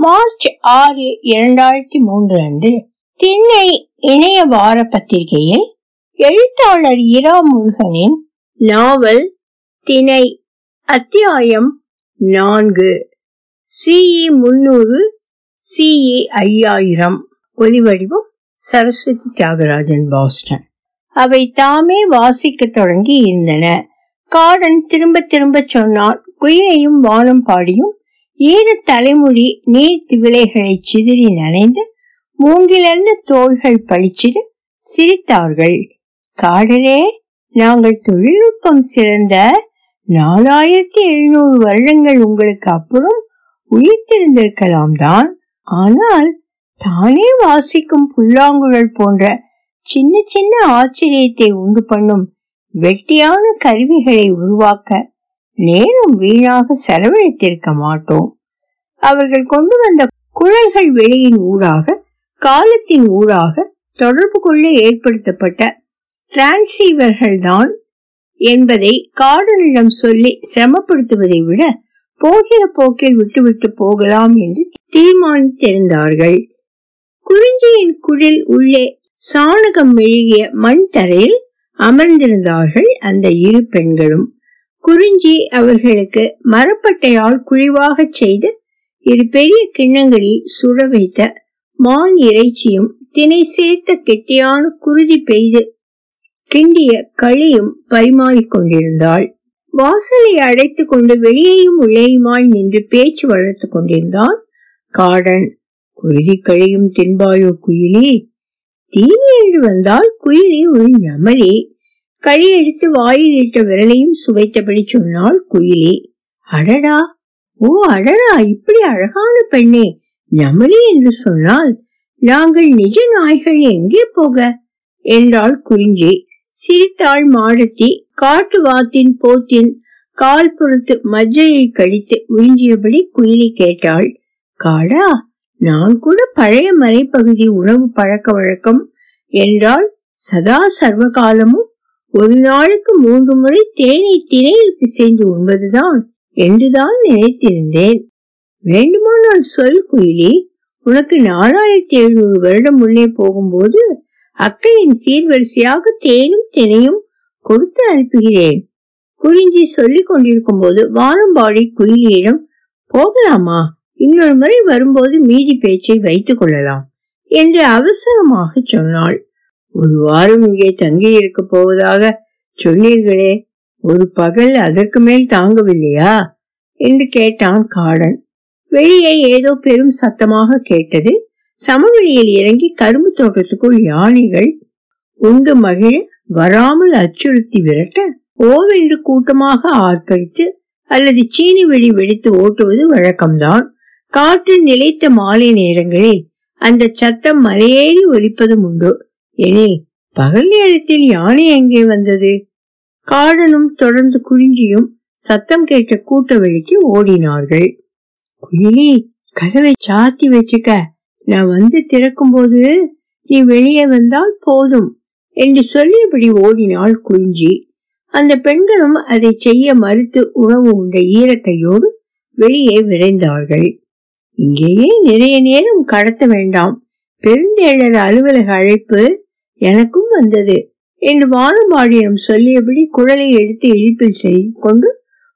March ஆறு இரண்டாயிரத்தி மூன்று அன்று திண்ணை இணைய வார பத்திரிகையில் எழுத்தாளர் இரா முருகனின் நாவல் திணை அத்தியாயம் நான்கு. சிஇ முன்னூறு சிஇ ஐயாயிரம். ஒலிவடிவம் சரஸ்வதி தியாகராஜன் பாஸ்டன். அவை தாமே வாசிக்கத் தொடங்கி இருந்தன காடன் திரும்ப திரும்ப சொன்னான் குயிலையும் வானம் பாடியும் ஈர தலைமுடி நீர் திவிலைகளை சிதறி நனைந்து மூங்கிலிருந்து தோள்கள் பளிச்சிட சிரித்தார்கள். காடலே நாங்கள் தொழில்நுட்பம் சிறந்த நாலாயிரத்தி எழுநூறு வருடங்கள் உங்களுக்கு அப்புறம் உயிர்த்திருந்திருக்கலாம் தான். ஆனால் தானே வாசிக்கும் புல்லாங்குழல் போன்ற சின்ன சின்ன ஆச்சரியத்தை உண்டு பண்ணும் வெட்டியான கருவிகளை உருவாக்க நேரம் வீணாக செலவழித்திருக்க மாட்டோம். அவர்கள் கொண்டு வந்த குழல்கள் வெளியின் ஊடாக காலத்தின் ஊடாக தொடர்பு கொள்ள ஏற்படுத்தப்பட்ட டிரான்சீவர்கள் தான் என்பதை காடனிடம் சொல்லி சிரமப்படுத்துவதை விட போகிற போக்கில் விட்டுவிட்டு போகலாம் என்று தீர்மானித்திருந்தார்கள். குறிஞ்சியின் குழில் உள்ளே சாணகம் மெழுகிய மண் தரையில் அமர்ந்திருந்தார்கள் அந்த இரு பெண்களும். குறிஞ்சி அவர்களுக்கு மரப்பட்டையால் குழிவாக செய்து இரு பெரிய கிண்ணங்களில் சுட வைத்த மான் இறைச்சியும் தினை சேர்த்த கெட்டியான குருதி பெய்து கிண்டிய களியும் பரிமாறிக் கொண்டிருந்தாள். வாசலை அடைத்துக் கொண்டு வெளியேயும் உள்ளேயுமாய் நின்று பேச்சு வளர்த்துக் கொண்டிருந்தான் காடன். குருதி கழியும் தின்பாயோ குயிலி? தீனி என்று வந்தால் குயிலி ஒரு ஞமலி களி எடுத்து வாயில் இட்ட விரலையும் சுவைத்தபடி சொன்னாள் குயிலி அடடா ஓ அடடா இப்படி அழகான பெண்ணே நமலி என்று சொன்னால் நாங்கள் நிஜ நாய்கள் எங்கே போக? என்றாள் குறிஞ்சி. சிரித்தாள் மாடத்தி காட்டு வாத்தின் போத்தின் கால் பொறுத்து மஜ்ஜையை கடித்து உறிஞ்சியபடி குயிலி கேட்டாள் காடா நான் கூட பழைய மலைப்பகுதி உணவு பழக்க வழக்கம் என்றால் சதா சர்வகாலமும் ஒரு நாளுக்கு மூன்று முறை தேனை திரையில் பிசைந்து உண்பதுதான் என்றுதான் நினைத்திருந்தேன். வேண்டுமானால் சொல் குயிலி? உனக்கு நாலாயிரத்தி எழுநூறு வருடம் முன்னே போகும்போது அக்கையின் சீர்வரிசையாக தேனும் தினையும் கொடுத்து அனுப்புகிறேன். குறிஞ்சி சொல்லிக் கொண்டிருக்கும் போது வானம்பாடி குயிலியிடம் போகலாமா? இன்னொரு முறை வரும்போது மீதி பேச்சை வைத்துக் கொள்ளலாம் என்று அவசரமாக சொன்னாள். ஒரு வாரம் இங்கே தங்கி இருக்க போவதாக சொன்னீர்களே ஒரு பகல் அதற்கு மேல் தாங்கவில்லையா? என்று கேட்டான் காடன். வெளியே ஏதோ பெரும் சத்தமாக கேட்டது. சமவெளியில் இறங்கி கரும்பு தோட்டத்துக்குள் யானைகள் உண்டு மகிழ வராமல் அச்சுறுத்தி விரட்ட ஓவென்று கூட்டமாக ஆர்ப்பரித்து அல்லது சீனி வெடி வெடித்து ஓட்டுவது வழக்கம்தான். காற்று நிலைத்த மாலை நேரங்களில் அந்த சத்தம் மலையேறி ஒலிப்பதும் உண்டு. எனில் பகல் நேரத்தில் யானை எங்கே வந்தது? காடனும் தொடர்ந்து குறிஞ்சியும் சத்தம் கேட்ட கூட்ட வழிக்கு ஓடினார்கள். குயிலி கதவை சாத்தி வச்சுக்க நான் வந்து திறக்கும் போது நீ வெளியே வந்தால் போதும் என்று சொல்லியபடி ஓடினாள் குறிஞ்சி அந்த பெண்களும் அதை செய்ய மறுத்து உணவு உண்ட ஈரக்கையோடு வெளியே விரைந்தார்கள். இங்கேயே நிறைய நேரம் கடத்த வேண்டாம். பெருந்தேழர் அலுவலக அழைப்பு எனக்கும் வந்தது. என்று வானம்பாடியிடம் சொல்லியபடி குழலை எடுத்து இழிப்பில் செய்து கொண்டு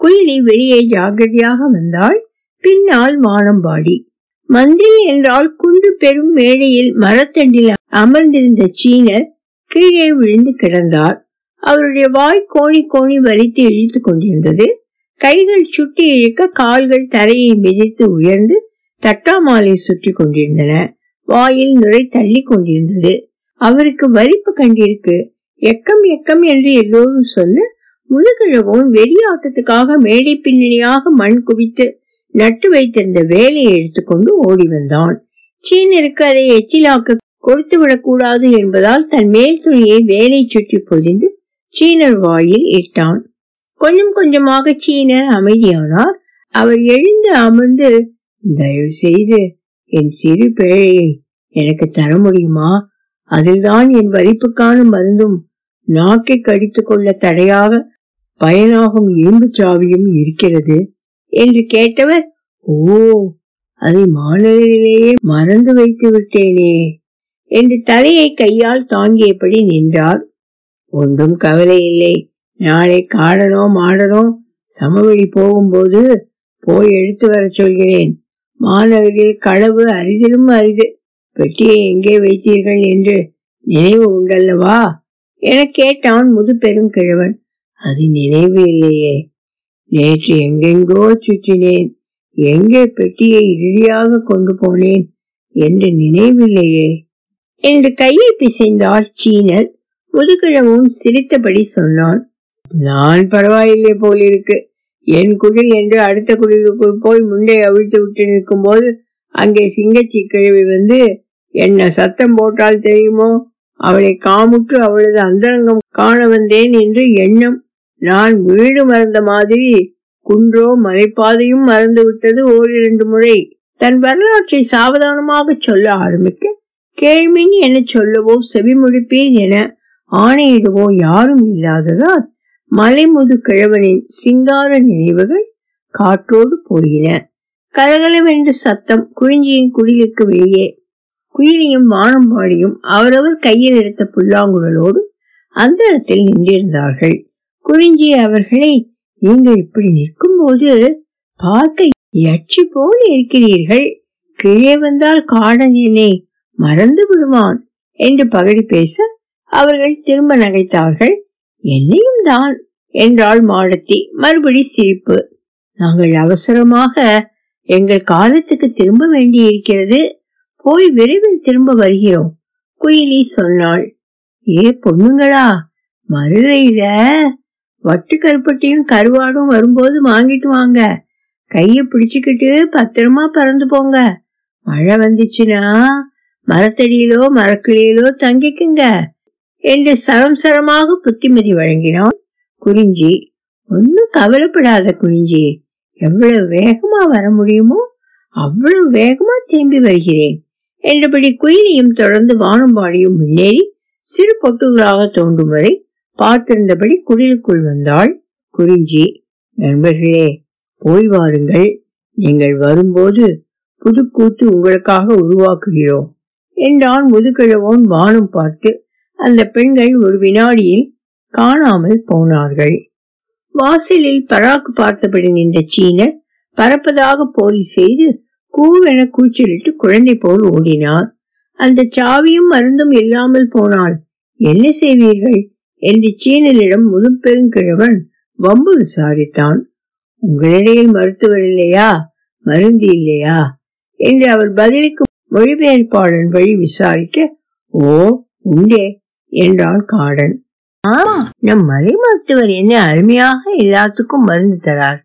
குயிலி வெளியே ஜாகிரதையாக வந்தாள். பின்னால் வானம்பாடி. மந்திரி என்றால் குண்டு பெரும் மேடையில் மரத்தண்டில் அமர்ந்திருந்த சீனர் கீழே விழுந்து கிடந்தார். அவருடைய வாய் கோணி கோணி வலித்து இழுத்து கொண்டிருந்தது. கைகள் சுட்டி இழுக்க கால்கள் தரையை மிதித்து உயர்ந்து தட்டாமாலை சுற்றி கொண்டிருந்தன. வாயில் நுரை தள்ளி கொண்டிருந்தது. அவருக்கு வலிப்பு கண்டிருக்கு. எக்கம் எக்கம் என்று எல்லோரும் சொல்ல முழுகிழவும் வெறியாட்டத்துக்காக மேடை பின்னணியாக மண் குவித்து நட்டு வைத்திருந்த வேலையை எடுத்துக்கொண்டு ஓடி வந்தான். சீனருக்கு அதை எச்சிலாக்க கொடுத்து விடக்கூடாது என்பதால் தன் மேல் துணியை வேலை சுற்றி பொழிந்து சீனர் வாயில் இட்டான். கொஞ்சம் கொஞ்சமாக சீனர் அமைதியானார். அவர் எழுந்து அமர்ந்து தயவு செய்து என் சிறு பிழையை எனக்கு தர முடியுமா? அதில்தான் என் வலிப்புக்கான மருந்தும் நாக்கை கடித்துக் கொள்ள தடையாக பயனாகும் இரும்பு சாவியும் இருக்கிறது என்று கேட்டவர் ஓ அதை மாணவரிலேயே மறந்து வைத்து விட்டேனே என்று தலையை கையால் தாங்கியபடி நின்றார். ஒன்றும் கவலை இல்லை. நாளை காடனோ மாடனோ சமவெளி போகும்போது போய் எடுத்து வர சொல்கிறேன். மாநகரில் களவு அரிதிலும் அரிது. பெட்டியை எங்கே வைத்தீர்கள் என்று நினைவு உண்டல்லவா? என கேட்டான் முது பெருங்கிழவன் அது நினைவு இல்லையே. நேற்று எங்கெங்கோ சுற்றினேன். எங்கே பெட்டியை இறுதியாக கொண்டு போனேன் என்று நினைவில்லையே. என்று கையை பிசைந்தார் சீனர் முதுகிழவும் சிரித்தபடி சொன்னான். நான் பரவாயில்லை போலிருக்கு. என் குடில் என்று அடுத்த குடிலுக்குள் போய் முண்டை அவிழ்த்து விட்டு நிற்கும் போது அங்கே சிங்கச்சி கிழவி வந்து என்ன சத்தம் போட்டால் தெரியுமோ? அவளை காமுற்று அவளது அந்தரங்கம் காண வந்தேன் என்று எண்ணம். நான் வீடு மறந்த மாதிரி குன்றோ மலைப்பாதையும் மறந்து விட்டது ஓரிரண்டு முறை. தன் வரலாற்றை சாவதானமாக சொல்ல ஆரம்பிக்க கேள்மின் என சொல்லவோ செவிமுடிப்பேன் என ஆணையிடவோ யாரும் இல்லாததால் மலைமுது கிழவனின் சிங்கார நினைவுகள் காற்றோடு போயின. கலகலவென்று சத்தம் குறிஞ்சியின் குடிலுக்கு வெளியே குயிலியும் வானம்பாடியும் அவரவர் கையில் எடுத்த புல்லாங்குழலோடு அந்தரத்தில் நின்றிருந்தார்கள். குறிஞ்சி அவர்களை நீங்கள் இப்படி நிற்கும் போது பார்க்க யட்சி போல் இருக்கிறீர்கள். கீழே வந்தால் காடன் என்னை மறந்து விடுவான் என்று பகடி பேச அவர்கள் திரும்ப நகைத்தார்கள். என்னையும் தான் என்றாள் மாடத்தி மறுபடி சிரிப்பு. நாங்கள் அவசரமாக எங்கள் காலத்துக்கு திரும்ப வேண்டியிருக்கிறது. போய் விரைவில் திரும்ப வருகிறோம் குயிலி சொன்னாள். ஏ பொண்ணுங்களா மதுரையில வட்டு கருப்பட்டியும் கருவாடும் வரும்போது வாங்கிட்டு வாங்க. கைய பிடிச்சுக்கிட்டு பத்திரமா பறந்து போங்க. மழை வந்துச்சுன்னா மரத்தடியிலோ மரக்கிளியிலோ தங்கிக்குங்க என்று சரம் சரமாக புத்திமதி வழங்கினான் குறிஞ்சி ஒன்னும் கவலைப்படாத குறிஞ்சி எவ்வளவு வேகமா வர முடியுமோ அவ்வளவு வேகமா திரும்பி வருகிறேன். என்றபடி குயிலியும் தொடர்ந்து வானம்பாடியும் முன்னேறி சிறு பொட்டுகளாக தோன்றும் வரை பார்த்திருந்தபடி குடிலுக்குள் வந்தாள். குறிஞ்சி நண்பர்களே போய் வாருங்கள். நீங்கள் வரும்போது புதுக்கூத்து உங்களுக்காக உருவாக்குகிறோம் என்றான் முதுகிழவோன் வானம் பார்த்து. அந்த பெண்கள் ஒரு வினாடியில் காணாமல் போனார்கள். வாசலில் பராக்கு பார்த்தபடி நின்ற சீனர் பறப்பதாக போலி செய்து கூவென கூச்சலிட்டு குழந்தை போல் ஓடினார். அந்த சாவியும் மருந்தும் இல்லாமல் போனால் என்ன செய்வீர்கள்? என்று சீனலிடம் முதுப்பெருங்கிழவன் வம்பு விசாரித்தான். உங்களிடையில் மருத்துவர் இல்லையா? மருந்து இல்லையா? என்று அவர் பதிலுக்கு மொழிபெயர்ப்பாளன் வழி விசாரிக்க ஓ உண்டே என்றான் காடன். ஆமா நம் மலை மருத்துவர் என்ன அருமையாக எல்லாத்துக்கும் மருந்து தரார்.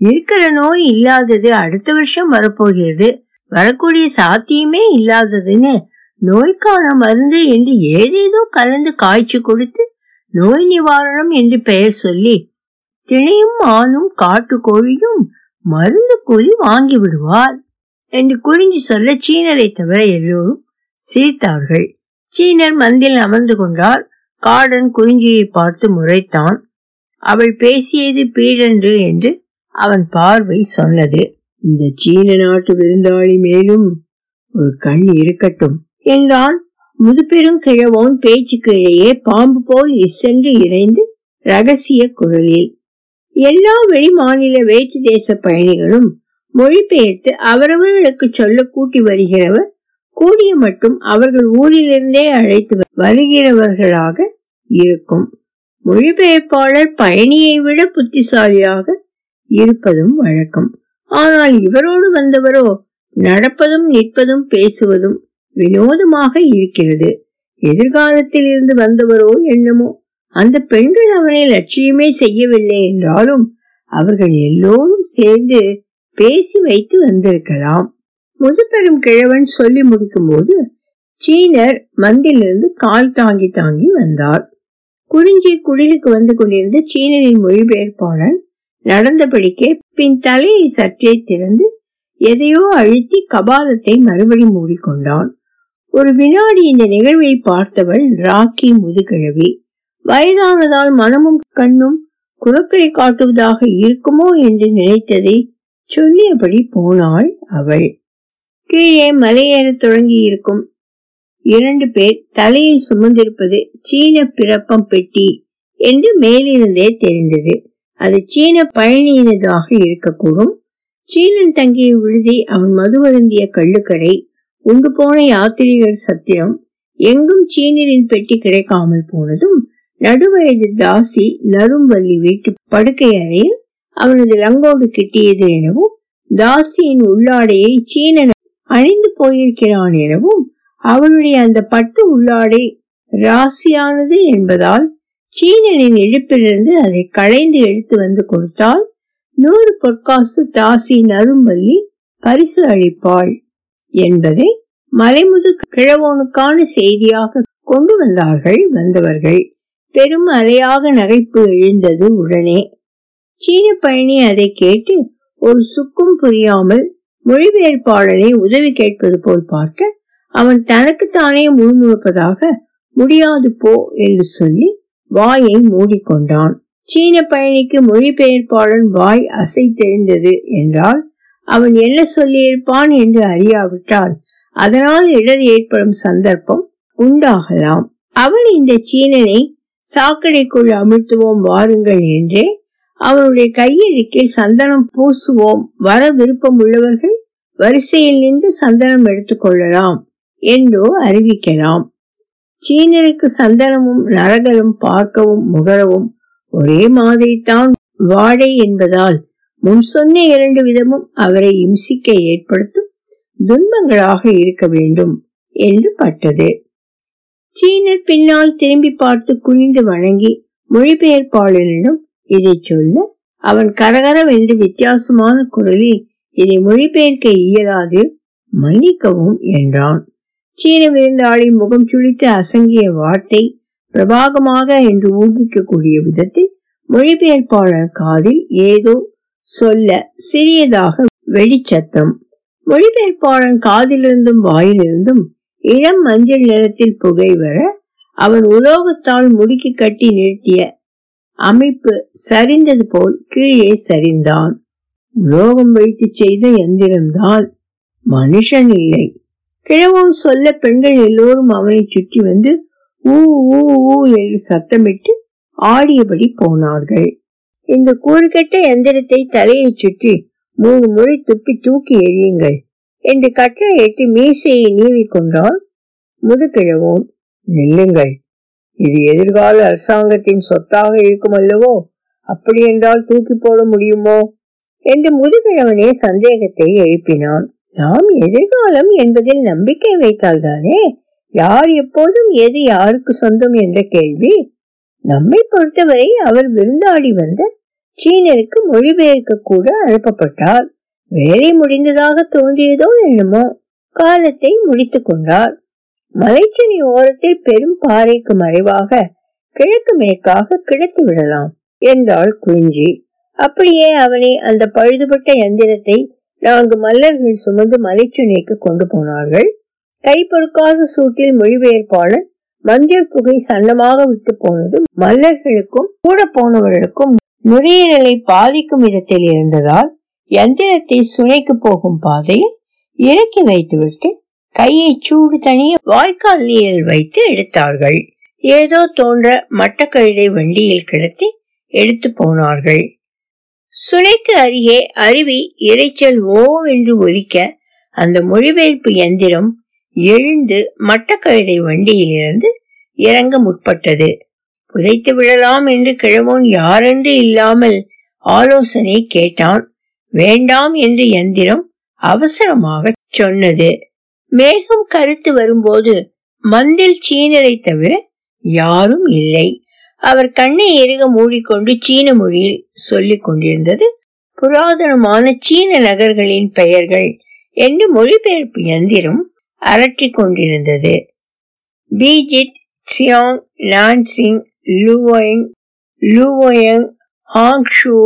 இருக்கிற நோய் இல்லாதது அடுத்த வருஷம் வரப்போகிறது. வரக்கூடிய சாத்தியமே இல்லாததுன்னு நோய்க்கான மருந்து என்று ஏதேதோ கலந்து காய்ச்சி கொடுத்து நோய் நிவாரணம் என்று பெயர் சொல்லி திணையும் ஆணும் காட்டு கோழியும் மருந்து கூலி வாங்கி விடுவார் என்று குறிஞ்சி சொல்ல சீனரை தவிர எல்லோரும் சிரித்தார்கள். சீனர் மந்தில் அமர்ந்து கொண்டால் காடன் குறிஞ்சியை பார்த்து முறைத்தான். அவள் பேசியது பீடன்று என்று அவன் பார்வை சொன்னது இந்த சீன நாட்டு விருந்தாளி மேலும் ஒரு கண் இருக்கட்டும் என்றான். முதுபெரும் கிழவோன் பேச்சுக்கு இடையே பாம்பு போல் இசென்று இறைந்து ரகசிய குரலில் எல்லா வெளி மாநில வேற்று தேச பயணிகளும் மொழிபெயர்த்து அவரவர்களுக்கு சொல்ல கூட்டி வருகிறவர் கூடிய மட்டும் அவர்கள் ஊரிலிருந்தே அழைத்து வருகிறவர்களாக இருக்கும். மொழிபெயர்ப்பாளர் பயணியை விட புத்திசாலியாக இருப்பதும் வழக்கம். ஆனால் இவரோடு வந்தவரோ நடப்பதும் நிற்பதும் பேசுவதும் வினோதமாக இருக்கிறது. எதிர்காலத்தில் இருந்து வந்தவரோ என்னமோ அந்த பெண்கள் அவனை லட்சியமே செய்யவில்லை என்றாலும் அவர்கள் எல்லோரும் சேர்ந்து பேசி வைத்து வந்திருக்கலாம். முதுபெரும் கிழவன் சொல்லி முடிக்கும் போது சீனர் மந்திலிருந்து கால் தாங்கி தாங்கி வந்தார் குறிஞ்சி குடிலுக்கு வந்து கொண்டிருந்த சீனரின் மொழிபெயர்ப்பாளன் நடந்தபடிக்கே பின் தலையை சற்றே திறந்து எதையோ அழுத்தி கபாலத்தை மறுபடி மூடிக்கொண்டான். ஒரு வினாடி இந்த நிகழ்வை பார்த்தவள் ராக்கி முதுகிழவி. வயதானதால் மனமும் கண்ணும் குரக்கரை காட்டுவதாக இருக்குமோ என்று நினைத்ததை சொல்லியபடி போனாள் அவள். கீழே மலையேறத் தொடங்கி இருக்கும் இரண்டு பேர் தலையில் சுமந்திருப்பது சீன பிறப்பம் பெட்டி என்று மேலிருந்தே தெரிந்தது. அது சீன பழனியினதாக இருக்கக்கூடும். சீனன் தங்கிய விடுதி அவன் மதுவருந்திய கள்ளுக்கடை உண்டு போன யாத்திரிகர் சத்திரம் எங்கும் சீனரின் பெட்டி கிடைக்காமல் போனதும் நடுவயது தாசி நரும்பள்ளி வீட்டு படுக்கை அறையில் அவனது லங்கோடு கிட்டியது எனவும் தாசியின் உள்ளாடையை சீனன் அணிந்து போயிருக்கிறான் எனவும் அவளுடைய அந்த பட்டு உள்ளாடை ராசியானது என்பதால் சீனனின் இழுப்பிலிருந்து அதை களைந்து எடுத்து வந்து கொடுத்தால் நூறு பொற்காசு தாசி நறுமல்லி பரிசு அளிப்பாள் என்பதை மலைமுது கிழவோனுக்கான செய்தியாக கொண்டு வந்தார்கள் வந்தவர்கள். பெரும் அலையாக நகைப்பு எழுந்தது உடனே. சீன பயணி அதை கேட்டு ஒரு சுக்கும் புரியாமல் மொழிபெயர்ப்பாளனை உதவி கேட்பது போல் பார்க்க அவன் தனக்குத்தானே முழுமுழுப்பதாக முடியாது போ என்று சொல்லி வாயை மூடிக்கொண்டான். சீன பயணிக்கு மொழிபெயர்ப்பாளன் வாய் அசை தெரிந்தது என்றால் அவன் என்ன சொல்லியிருப்பான் என்று அறியாவிட்டால் அதனால் இடர் ஏற்படும் சந்தர்ப்பம் உண்டாகலாம். அவன் இந்த சீனனை சாக்கடைக்குள் அமிழ்த்துவோம் வாருங்கள் என்றே அவனுடைய கையெழுக்கில் சந்தனம் பூசுவோம் வர விருப்பம் உள்ளவர்கள் வரிசையில் நின்று சந்தனம் எடுத்துக்கொள்ளலாம் என்றோ அறிவிக்கலாம். சீனருக்கு சந்தனமும் நரகலும் பார்க்கவும் முகரவும் ஒரே மாதிரி தான் வாடை என்பதால் முன் சொன்ன இரண்டு விதமும் அவரை இம்சிக்க ஏற்படுத்தும் துன்பங்களாக இருக்க வேண்டும் என்று பட்டது. சீனர் பின்னால் திரும்பி பார்த்து குனிந்து வணங்கி மொழிபெயர்ப்பாளரிடம் இதை சொல்ல அவன் கரகரம் என்று வித்தியாசமான குரலில் இதை மொழிபெயர்க்க இயலாது மன்னிக்கவும் என்றான். சீன விருந்தாளி முகம் சுழித்து அசங்கிய வார்த்தை பிரபாகமாக என்று ஊகிக்கக்கூடிய விதத்தில் மொழிபெயர்ப்பாளர் காதில் ஏதோ சொல்ல சிறியதாக வெடிச்சத்தம் மொழிபெயர்ப்பாளன் காதிலிருந்தும் வாயிலிருந்தும் இளம் மஞ்சள் நிறத்தில் புகை வர அவன் உலோகத்தால் முடுக்கி கட்டி நிறுத்திய அமைப்பு சரிந்தது போல் கீழே சரிந்தான். உலோகம் வைத்து செய்த எந்திரம்தான். மனுஷன் இல்லை. கிழவன் சொல்ல பெண்கள் எல்லோரும் அவனை சுற்றி வந்து ஊ ஊ ஊ என்று சத்தமிட்டு ஆடியபடி போனார்கள். இந்த கூறுகெட்ட எந்திரத்தை தலையை சுற்றி மூணு முறை துப்பி தூக்கி எறியுங்கள் என்று கட்டளையிட்டு மீசையை நீவி கொண்டால் முதுகிழவும் நில்லுங்கள். இது எதிர்கால அரசாங்கத்தின் சொத்தாக இருக்கும் அல்லவோ? அப்படி என்றால் தூக்கி போட முடியுமோ? என்று முதுகிழவனே சந்தேகத்தை எழுப்பினான். நாம் எதிர்காலம் என்பதில் நம்பிக்கை வைத்தால்தானே? யார் எப்போதும் எது யாருக்கு சொந்தம் என்ற கேள்வி. நம்மை பொறுத்தவரை அவர் விருந்தாடி வந்த சீனருக்கு மொழிபெயர்க்க கூட அனுப்பப்பட்டார். வேலை முடிந்ததாக தோன்றியதோ என்னமோ காலத்தை முடித்துக் கொண்டார். மலைச்சனி ஓரத்தில் பெரும் பாறைக்கு மறைவாக கிழக்கு மேற்காக கிடத்து விடலாம் என்றாள் குறிஞ்சி. அப்படியே அவனை அந்த பழுதுபட்ட எந்திரத்தை நான்கு மல்லர்கள் சுமந்து மலைச்சுனைக்கு கொண்டு போனார்கள். கை பொறுக்காத சூட்டில் மொழிபெயர்ப்பாளர் மஞ்சள் புகை சன்னமாக விட்டு போனது மல்லர்களுக்கும் கூட போனவர்களுக்கும் நுரையீரலை பாதிக்கும் விதத்தில் இருந்ததால் எந்திரத்தை சுனைக்கு போகும் பாதையில் இறக்கி வைத்துவிட்டு கையை சூடு தனிய வாய்க்கால் நீரில் வைத்து எடுத்தார்கள். ஏதோ தோன்ற மட்டக்கழுதை வண்டியில் கிடத்தி எடுத்து போனார்கள். சுனைக்கு அருகே அருவி இறைச்சல் ஓவென்று ஒலிக்க அந்த மொழிபெயர்ப்பு எந்திரம் எழுந்து மட்டக்கழுதை வண்டியிலிருந்து இறங்க முற்பட்டது. புதைத்து விடலாம் என்று கிழவோன் யாரென்று இல்லாமல் ஆலோசனை கேட்டான். வேண்டாம் என்று எந்திரம் அவசரமாக சொன்னது. மேகம் கருத்து வரும்போது மந்தில் சீனரை தவிர யாரும் இல்லை. அவர் கண்ணை எருக மூடிக்கொண்டு சீன மொழியில் சொல்லிக் கொண்டிருந்தது. புராதனமான சீன நகர்களின் பெயர்கள் என்று மொழிபெயர்ப்பு எந்திரம் அரற்றிக் கொண்டிருந்தது. பீஜிட் சியாங் நான்சிங் லூவோயிங் லூவோயங் ஹாங்ஷூ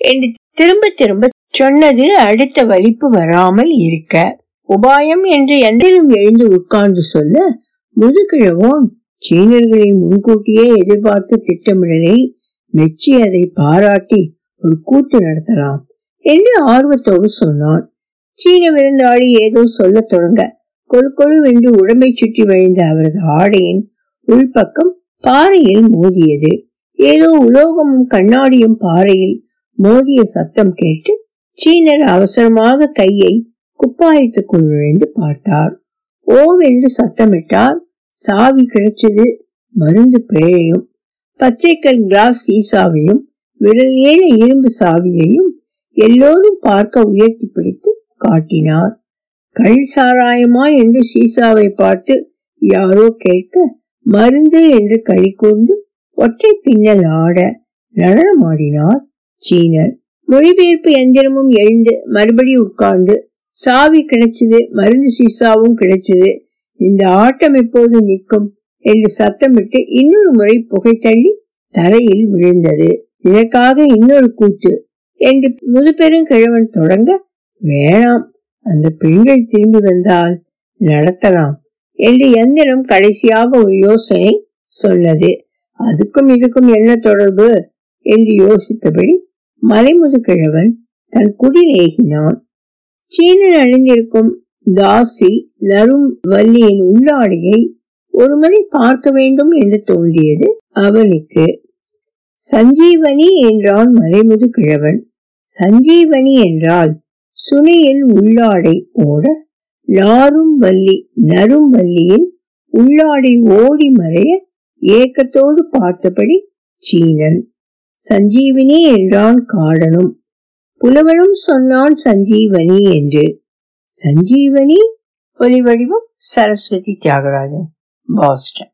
என்று திரும்ப திரும்ப சொன்னது அடுத்த வலிப்பு வராமல் இருக்க. உபாயம் என்று எந்திரம் எழுந்து உட்கார்ந்து சொல்ல முதுகிழவோன் சீனர்களை முன்கூட்டியே எதிர்பார்த்து திட்டமிடலை மெச்சி அதை பாராட்டி ஒரு கூத்து நடத்தலாம் என்று ஆர்வத்தோடு சொன்னான். சீன விருந்தாளி ஏதோ சொல்ல தொடங்க கொழு கொழுவென்று உடம்பை சுற்றி வழிந்த அவரது ஆடையின் உள்பக்கம் பாறையில் மோதியது. ஏதோ உலோகமும் கண்ணாடியும் பாறையில் மோதிய சத்தம் கேட்டு சீனர் அவசரமாக கையை குப்பாயத்துக்குள் நுழைந்து பார்த்தார். ஓவென்று சத்தமிட்டார் சாவி கிடைச்சது மருந்து பேழையும் பச்சைக்கல் கிளாஸ் சீசாவையும் விரல் இரும்பு சாவியையும் எல்லோரும் பார்க்க உயர்த்தி பிடித்து காட்டினார். கள் சாராயமா? என்று சீசாவை பார்த்து யாரோ கேட்க மருந்து என்று கை கூர்ந்து ஒற்றை பின்னல் ஆட நடனமாடினார் சீனர். மொழிபெயர்ப்பு எந்திரமும் எழுந்து மறுபடி உட்கார்ந்து சாவி கிடைச்சது மருந்து சீசாவும் கிடைச்சது இந்த ஆட்டம் எப்போது நிற்கும் என்று சத்தமிட்டு இன்னொரு முறை புகை தள்ளி தரையில் விழுந்தது. இதற்காக இன்னொரு கூத்து என்று முதுபெருங்கிழவன் தொடங்க வேணாம் அந்த பெண்கள் திரும்பி வந்தால் நடத்தலாம் என்று எந்திரம் கடைசியாக ஒரு யோசனை சொன்னது. அதுக்கும் இதுக்கும் என்ன தொடர்பு என்று யோசித்தபடி மலைமுது கிழவன் தன் குடிலேகினான் சீனன் அணிந்திருக்கும் தாசி நரும் வல்லியின் உள்ளாடையை ஒருமுறை பார்க்க வேண்டும் என்று தோன்றியது. அவனுக்கு சஞ்சீவனி என்றான் மறைமுது கிழவன். சஞ்சீவனி என்றால் சுனையில் உள்ளாடை ஓட லாரும் வள்ளி நரும் வள்ளியில் உள்ளாடை ஓடி மறைய ஏக்கத்தோடு பார்த்தபடி சீனன். சஞ்சீவினி என்றான் காடனும். புலவனும் சொன்னான் சஞ்சீவனி என்று. சஞ்சீவனி ஒலிவடிவம் சரஸ்வதி தியாகராஜன் பாஸ்டன்